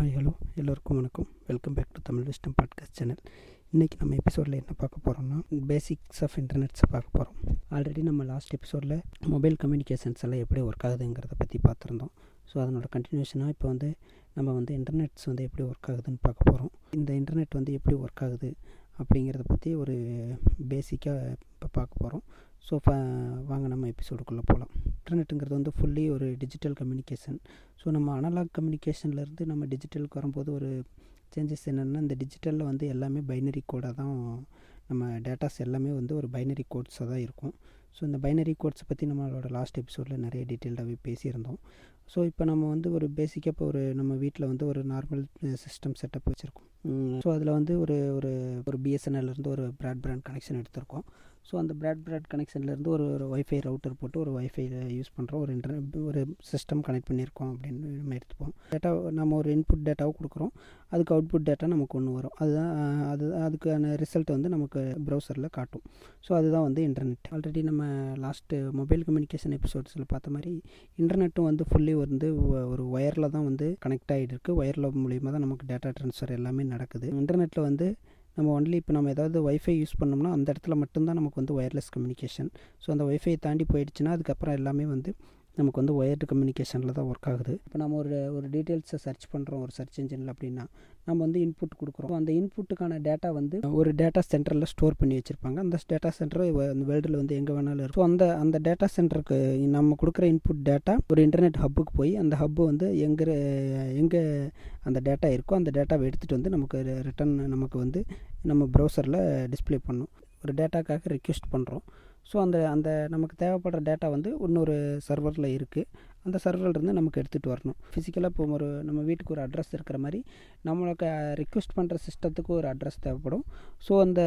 Hi hello எல்லோருக்கும் வணக்கம். Welcome back to Tamil wisdom podcast channel இன்றைக்கி நம்ம எபிசோடில் என்ன பார்க்க போகிறோம்னா பேசிக்ஸ் ஆஃப் இன்டர்நெட்ஸை பார்க்க போகிறோம் ஆல்ரெடி நம்ம லாஸ்ட் எபிசோடில் மொபைல் கம்யூனிகேஷன்ஸ் எல்லாம் எப்படி ஒர்க் ஆகுதுங்கிறத பற்றி பார்த்துருந்தோம். ஸோ அதனோட கண்டினியூஷனாக இப்போ வந்து நம்ம வந்து இன்டர்நெட்ஸ் வந்து எப்படி ஒர்க் ஆகுதுன்னு பார்க்க போகிறோம் இந்த இன்டர்நெட் வந்து எப்படி ஒர்க் ஆகுது அப்படிங்கிறத பற்றி ஒரு பேசிக்காக இப்போ பார்க்க போகிறோம் ஸோ வாங்க நம்ம எபிசோடுக்குள்ளே போகலாம் இன்டர்நெட்டுங்கிறது வந்து ஃபுல்லி ஒரு டிஜிட்டல் கம்யூனிகேஷன் ஸோ நம்ம அனலாக் கம்யூனிகேஷன்லேருந்து நம்ம டிஜிட்டலுக்கு வரும்போது ஒரு சேஞ்சஸ் என்னென்னா இந்த டிஜிட்டலில் வந்து எல்லாமே பைனரி கோடாக தான் நம்ம டேட்டாஸ் எல்லாமே வந்து ஒரு பைனரி கோட்ஸாக தான் இருக்கும். ஸோ இந்த பைனரி கோட்ஸை பற்றி நம்மளோட லாஸ்ட் எபிசோடில் நிறைய டீட்டெயில்டாகவே பேசியிருந்தோம். ஸோ இப்போ நம்ம வந்து ஒரு பேசிக்காக இப்போ ஒரு நம்ம வீட்டில் வந்து ஒரு நார்மல் சிஸ்டம் செட்டப் வச்சுருக்கோம். ஸோ அதில் வந்து ஒரு ஒரு ஒரு பிஎஸ்என்எல்லேருந்து ஒரு ப்ராட்பேண்ட் கனெக்ஷன் எடுத்திருக்கோம். ஸோ அந்த ப்ராட்பேண்ட் கனெக்ஷன்லேருந்து ஒரு ஒரு ஒய்ஃபை ரவுட்டர் போட்டு ஒரு ஒய்ஃபைல யூஸ் பண்ணுறோம் ஒரு இன்டர்நெட் ஒரு சிஸ்டம் கனெக்ட் பண்ணியிருக்கோம் அப்படின்னு நம்ம எடுத்துப்போம். டேட்டா நம்ம ஒரு இன்புட் டேட்டாவும் கொடுக்குறோம். அதுக்கு அவுட்புட் டேட்டா நமக்கு ஒன்று வரும். அதுதான் அது அதுக்கான ரிசல்ட் வந்து நமக்கு ப்ரௌசரில் காட்டும். ஸோ அதுதான் வந்து இன்டர்நெட் ஆல்ரெடி நம்ம லாஸ்ட்டு மொபைல் கம்யூனிகேஷன் எபிசோட்ஸில் பார்த்த மாதிரி இன்டர்நெட்டும் வந்து ஃபுல்லி வந்து ஒரு ஒயரில் தான் வந்து கனெக்ட் ஆகிட்டு இருக்குது ஒயரில் மூலியமாக தான் நமக்கு டேட்டா ட்ரான்ஸ்ஃபர் எல்லாமே நடக்குது. இன்டர்நெட்டில் வந்து நம்ம ஒன்லி இப்போ நம்ம ஏதாவது ஒய்ஃபை யூஸ் பண்ணோம்னா அந்த இடத்துல மட்டும்தான் நமக்கு வந்து ஒயர்லெஸ் கம்யூனிகேஷன் ஸோ அந்த ஒய்ஃபை தாண்டி போயிடுச்சுன்னா அதுக்கப்புறம் எல்லாமே வந்து நமக்கு வந்து ஒயர்டு கம்யூனிகேஷனில் தான் ஒர்க் ஆகுது. இப்போ நம்ம ஒரு ஒரு டீட்டெயில்ஸை சர்ச் பண்ணுறோம் ஒரு சர்ச் இன்ஜினில் அப்படின்னா நம்ம வந்து இன்புட் கொடுக்குறோம். அந்த இன்புட்டுக்கான டேட்டா வந்து ஒரு டேட்டா சென்டரில் ஸ்டோர் பண்ணி வச்சுருப்பாங்க. அந்த டேட்டா சென்டர் அந்த வேர்ல்டில் வந்து எங்கே வேணாலும் இருக்கும். அந்த அந்த டேட்டா சென்டருக்கு நம்ம கொடுக்குற இன்புட் டேட்டா ஒரு இன்டர்நெட் ஹப்புக்கு போய் அந்த ஹப்பு வந்து எங்கே எங்கே அந்த டேட்டா இருக்கோ அந்த டேட்டாவை எடுத்துகிட்டு வந்து நமக்கு ரிட்டன் நமக்கு வந்து நம்ம ப்ரௌசரில் டிஸ்பிளே பண்ணும். ஒரு டேட்டாக்காக ரிக்வெஸ்ட் பண்ணுறோம் ஸோ அந்த அந்த நமக்கு தேவைப்படுற டேட்டா வந்து இன்னொரு சர்வரில் இருக்குது அந்த சர்வர்லேருந்து நமக்கு எடுத்துகிட்டு வரணும். ஃபிசிக்கலாக இப்போ ஒரு நம்ம வீட்டுக்கு ஒரு அட்ரஸ் இருக்கிற மாதிரி நம்மளுக்கு ரிக்வெஸ்ட் பண்ணுற சிஸ்டத்துக்கு ஒரு அட்ரஸ் தேவைப்படும். ஸோ அந்த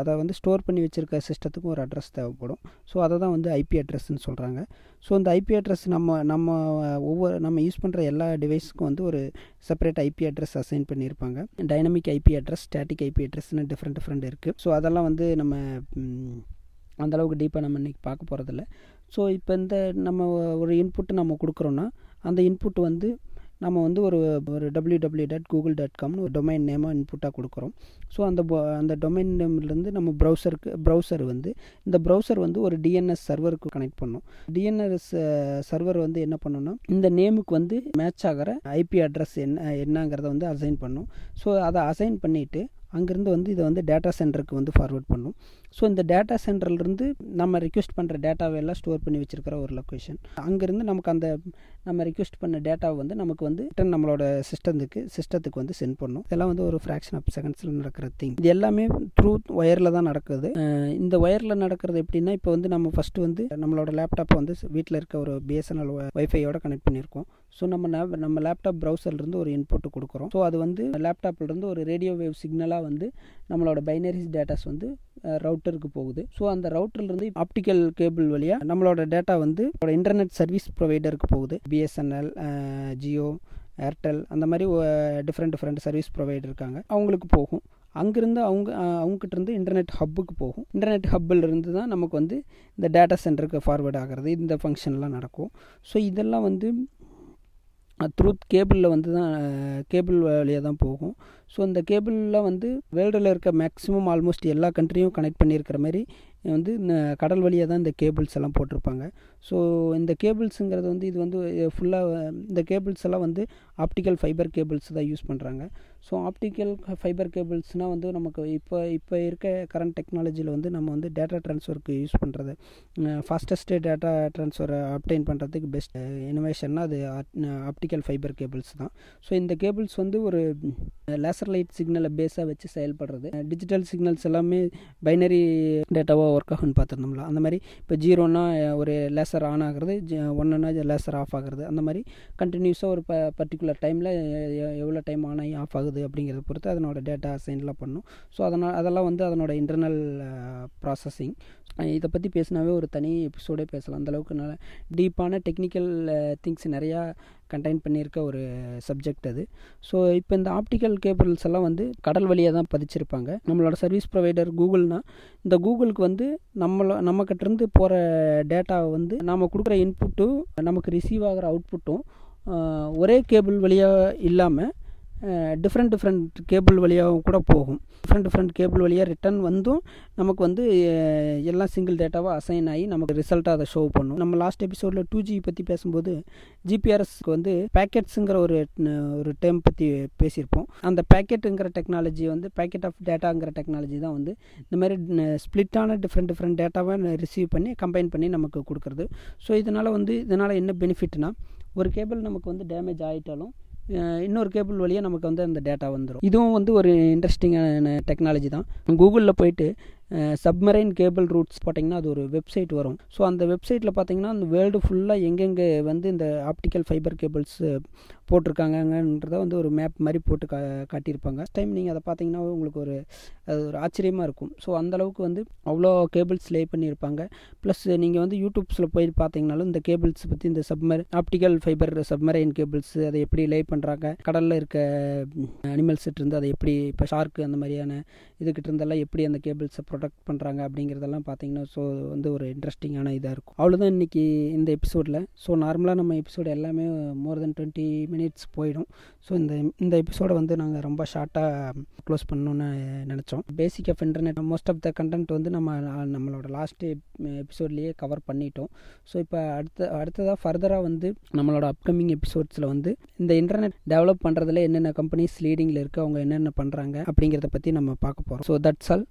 அதை வந்து ஸ்டோர் பண்ணி வச்சுருக்க சிஸ்டத்துக்கும் ஒரு அட்ரஸ் தேவைப்படும். ஸோ அதை தான் வந்து ஐபி அட்ரஸ்ன்னு சொல்கிறாங்க ஸோ அந்த ஐபி அட்ரஸ் நம்ம நம்ம ஒவ்வொரு நம்ம யூஸ் பண்ணுற எல்லா டிவைஸுக்கும் வந்து ஒரு செப்பரேட் ஐபி அட்ரஸ் அசைன் பண்ணியிருப்பாங்க. Dynamic IP address static IP அட்ரஸ்னு different different இருக்குது ஸோ அதெல்லாம் வந்து நம்ம அந்தளவுக்கு டீப்பாக நம்ம இன்றைக்கி பார்க்க போகிறதில்ல ஸோ இப்போ இந்த நம்ம ஒரு இன்புட்டு நம்ம கொடுக்குறோன்னா அந்த இன்புட் வந்து நம்ம வந்து ஒரு ஒரு W W dot Google dot காம்னு ஒரு டொமைன் நேமாக இன்புட்டாக கொடுக்குறோம். ஸோ அந்த அந்த டொமைன் நேம்லேருந்து நம்ம ப்ரௌசருக்கு ப்ரௌசர் வந்து இந்த ப்ரௌசர் வந்து ஒரு டிஎன்எஸ் சர்வருக்கு கனெக்ட் பண்ணும். டிஎன்எஸ் சர்வர் வந்து என்ன பண்ணணும்னா இந்த நேமுக்கு வந்து மேட்ச் ஆகிற ஐபி அட்ரஸ் என்ன என்னங்கிறத வந்து அசைன் பண்ணும். ஸோ அதை அசைன் பண்ணிவிட்டு அங்கேருந்து வந்து இதை வந்து டேட்டா சென்டருக்கு வந்து ஃபார்வேர்ட் பண்ணும். ஸோ இந்த டேட்டா சென்டர்லேருந்து நம்ம ரிக்வெஸ்ட் பண்ணுற டேட்டாவை எல்லாம் ஸ்டோர் பண்ணி வச்சுருக்கிற ஒரு லொக்கேஷன் அங்கேருந்து நமக்கு அந்த நம்ம ரிக்வெஸ்ட் பண்ண டேட்டாவை வந்து நமக்கு வந்து ரிட்டன் நம்மளோட சிஸ்டத்துக்கு சிஸ்டத்துக்கு வந்து சென்ட் பண்ணும். இதெல்லாம் வந்து ஒரு ஃப்ராக்ஷன் ஆஃப் செகண்ட்ஸில் நடக்கிற திங் இது எல்லாமே த்ரூ ஒயரில் தான் நடக்குது. இந்த ஒயரில் நடக்கிறது எப்படின்னா இப்போ வந்து நம்ம ஃபஸ்ட்டு வந்து நம்மளோட லேப்டாப்பை வந்து வீட்டில் இருக்க ஒரு பிஎஸ்என்எல் ஒய்ஃபையோட கனெக்ட் பண்ணியிருக்கோம். ஸோ நம்ம நம்ம லேப்டாப் ப்ரௌசர்லேருந்து ஒரு இன்புட் கொடுக்குறோம். ஸோ அது வந்து லேப்டாப்லேருந்து ஒரு ரேடியோ வேவ் சிக்னலாக வந்து நம்மளோட பைனரிஸ் டேட்டாஸ் வந்து ரவுட்டருக்கு போகுது. ஸோ அந்த ரவுட்டர்லேருந்து ஆப்டிக்கல் கேபிள் வழியாக நம்மளோட டேட்டா வந்து இன்டர்நெட் சர்வீஸ் ப்ரொவைடருக்கு போகுது. பிஎஸ்என்எல் ஜியோ ஏர்டெல் அந்த மாதிரி டிஃப்ரெண்ட் டிஃப்ரெண்ட் சர்வீஸ் ப்ரொவைடர் இருக்காங்க. அவங்களுக்கு போகும். அங்கேருந்து அவங்க அவங்ககிட்ட இருந்து இன்டர்நெட் ஹப்புக்கு போகும். இன்டர்நெட் ஹப்பில் இருந்து தான் நமக்கு வந்து இந்த டேட்டா சென்டருக்கு ஃபார்வேர்ட் ஆகிறது. இந்த ஃபங்க்ஷன்லாம் நடக்கும். ஸோ இதெல்லாம் வந்து த்ரூத் கேபிளில் வந்து தான் கேபிள் வழியாக தான் போகும். ஸோ இந்த கேபிளில் வந்து வேர்ல்டில் இருக்க மேக்ஸிமம் ஆல்மோஸ்ட் எல்லா கண்ட்ரியும் கனெக்ட் பண்ணியிருக்கிற மாதிரி வந்து இந்த கடல் வழியாக தான் இந்த கேபிள்ஸ் எல்லாம் போட்டிருப்பாங்க. ஸோ இந்த கேபிள்ஸுங்கிறது வந்து இது வந்து ஃபுல்லாக இந்த கேபிள்ஸ் எல்லாம் வந்து ஆப்டிக்கல் ஃபைபர் கேபிள்ஸ் தான் யூஸ் பண்ணுறாங்க ஸோ ஆப்டிக்கல் ஃபைபர் கேபிள்ஸ்னால் வந்து நமக்கு இப்போ இப்போ இருக்க கரண்ட் டெக்னாலஜியில் வந்து நம்ம வந்து டேட்டா ட்ரான்ஸ்ஃபருக்கு யூஸ் பண்ணுறது ஃபாஸ்டஸ்ட்டு டேட்டா ட்ரான்ஸ்ஃபர் அப்டைன் பண்ணுறதுக்கு பெஸ்ட் இனோவேஷன்னா அது ஆப்டிக்கல் ஃபைபர் கேபிள்ஸ் தான். ஸோ இந்த கேபிள்ஸ் வந்து ஒரு லேசர் லைட் சிக்னலை பேஸாக வச்சு செயல்படுறது. டிஜிட்டல் சிக்னல்ஸ் எல்லாமே பைனரி டேட்டாவாக ஒர்க் ஆகும்னு பார்த்துருந்தோம்ல. அந்த மாதிரி இப்போ ஜீரோன்னா ஒரு லேசர் ஆன் ஆகிறது ஒன்றுனா லேசர் ஆஃப் ஆகுறது. அந்த மாதிரி கண்டினியூஸாக ஒரு ப பர்டிகுலர் டைமில் எவ்வளோ டைம் ஆன் ஆகி ஆஃப் ஆகுது அப்படிங்கிறத பொறுத்து அதனோட டேட்டா அசைன்லாம் பண்ணும். ஸோ அதனால் அதெல்லாம் வந்து அதனோட இன்டர்னல் ப்ராசஸிங் இதை பற்றி பேசினாவே ஒரு தனி எபிசோடே பேசலாம். அந்தளவுக்கு நல்ல டீப்பான டெக்னிக்கல் திங்ஸ் நிறையா கண்டெயின் பண்ணியிருக்க ஒரு சப்ஜெக்ட் அது. ஸோ இப்போ இந்த ஆப்டிக்கல் கேபிள்ஸ் எல்லாம் வந்து கடல் வழியாக தான் பதிச்சிருப்பாங்க. நம்மளோட சர்வீஸ் ப்ரொவைடர் கூகுள்னால் இந்த கூகுளுக்கு வந்து நம்மள நம்மக்கிட்டேருந்து போகிற டேட்டாவை வந்து நாம் கொடுக்குற இன்புட்டும் நமக்கு ரிசீவ் ஆகிற அவுட்புட்டும் ஒரே கேபிள் வழியாக இல்லாமல் டிஃப்ரெண்ட் டிஃப்ரெண்ட் கேபிள் வழியாகவும் கூட போகும். டிஃப்ரெண்ட் டிஃப்ரெண்ட் கேபிள் வழியாக ரிட்டர்ன் வந்தும் நமக்கு வந்து எல்லாம் சிங்கிள் டேட்டாவாக அசைன் ஆகி நமக்கு ரிசல்ட்டாக அதை ஷோ பண்ணும். நம்ம லாஸ்ட் எபிசோடில் டூ ஜி பற்றி பேசும்போது ஜிபிஆர்எஸ்க்கு வந்து பேக்கெட்ஸுங்கிற ஒரு ஒரு டேம் பற்றி பேசியிருப்போம். அந்த பேக்கெட்டுங்கிற டெக்னாலஜி வந்து பேக்கெட் ஆஃப் டேட்டாங்கிற டெக்னாலஜி தான் வந்து இந்த மாதிரி ஸ்ப்ளிட்டான டிஃப்ரெண்ட் டிஃப்ரெண்ட் டேட்டாவை ரிசீவ் பண்ணி கம்பைன் பண்ணி நமக்கு கொடுக்குறது. ஸோ இதனால் வந்து இதனால் என்ன பெனிஃபிட்னா ஒரு கேபிள் நமக்கு வந்து டேமேஜ் ஆகிட்டாலும் இன்னொரு கேபிள் வழியாக நமக்கு வந்து அந்த டேட்டா வந்துடும் இதுவும் வந்து ஒரு இன்ட்ரெஸ்டிங்கான டெக்னாலஜி தான். கூகுளில் போயிட்டு சப்மரைன் கேபிள் ரூட்ஸ் போட்டிங்கன்னா அது ஒரு வெப்சைட் வரும். ஸோ அந்த வெப்சைட்டில் பார்த்தீங்கன்னா அந்த வேர்ல்டு ஃபுல்லாக எங்கெங்கே வந்து இந்த ஆப்டிக்கல் ஃபைபர் கேபிள்ஸ் போட்டிருக்காங்கன்றத வந்து ஒரு மேப் மாதிரி போட்டு கா காட்டியிருப்பாங்க. டைம் நீங்கள் அதை பார்த்தீங்கன்னா உங்களுக்கு ஒரு அது ஒரு ஆச்சரியமாக இருக்கும். ஸோ அந்தளவுக்கு வந்து அவ்வளோ கேபிள்ஸ் லே பண்ணியிருப்பாங்க. ப்ளஸ் நீங்கள் வந்து யூடியூப்ஸில் போய் பார்த்தீங்கனாலும் இந்த கேபிள்ஸ் பற்றி இந்த சப்மர் ஆப்டிக்கல் ஃபைபர் சப்மரைன் கேபிள்ஸ் அதை எப்படி லே பண்ணுறாங்க கடலில் இருக்க அனிமல்ஸ் இருந்து அதை எப்படி இப்போ ஷார்க்கு அந்த மாதிரியான இதுக்கிட்ட இருந்தெல்லாம் எப்படி அந்த கேபிள்ஸை ப்ரொடெக்ட் பண்ணுறாங்க அப்படிங்கிறதெல்லாம் பார்த்தீங்கன்னா ஸோ வந்து ஒரு இன்ட்ரெஸ்டிங்கான இதாக இருக்கும். அவ்வளோதான் இன்றைக்கி இந்த எபிசோடில் ஸோ நார்மலாக நம்ம எபிசோடு எல்லாமே மோர் தென் டுவெண்ட்டி மினிட்ஸ் போயிடும். ஸோ இந்த இந்த எபிசோடை வந்து நாங்கள் ரொம்ப ஷார்ட்டாக க்ளோஸ் பண்ணணுன்னு நினச்சோம். Basic of internet most of the content வந்து நம்ம நம்மளோட லாஸ்ட் எபிசோட்லேயே கவர் பண்ணிட்டோம். ஸோ இப்போ அடுத்த அடுத்ததாக ஃபர்தராக வந்து நம்மளோட அப்கமிங் எபிசோட்ஸில் வந்து இந்த இன்டர்நெட் டெவலப் பண்ணுறதுல என்னென்ன கம்பெனிஸ் லீடிங்கில் இருக்குது அவங்க என்னென்ன பண்ணுறாங்க அப்படிங்கிறத பற்றி நம்ம பார்க்க போகிறோம் so that's all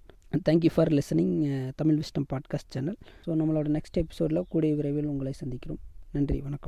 thank you for listening Tamil wisdom podcast channel so நம்மளோட நெக்ஸ்ட் எபிசோடில் கூடிய விரைவில் உங்களை சந்திக்கிறோம். நன்றி வணக்கம்.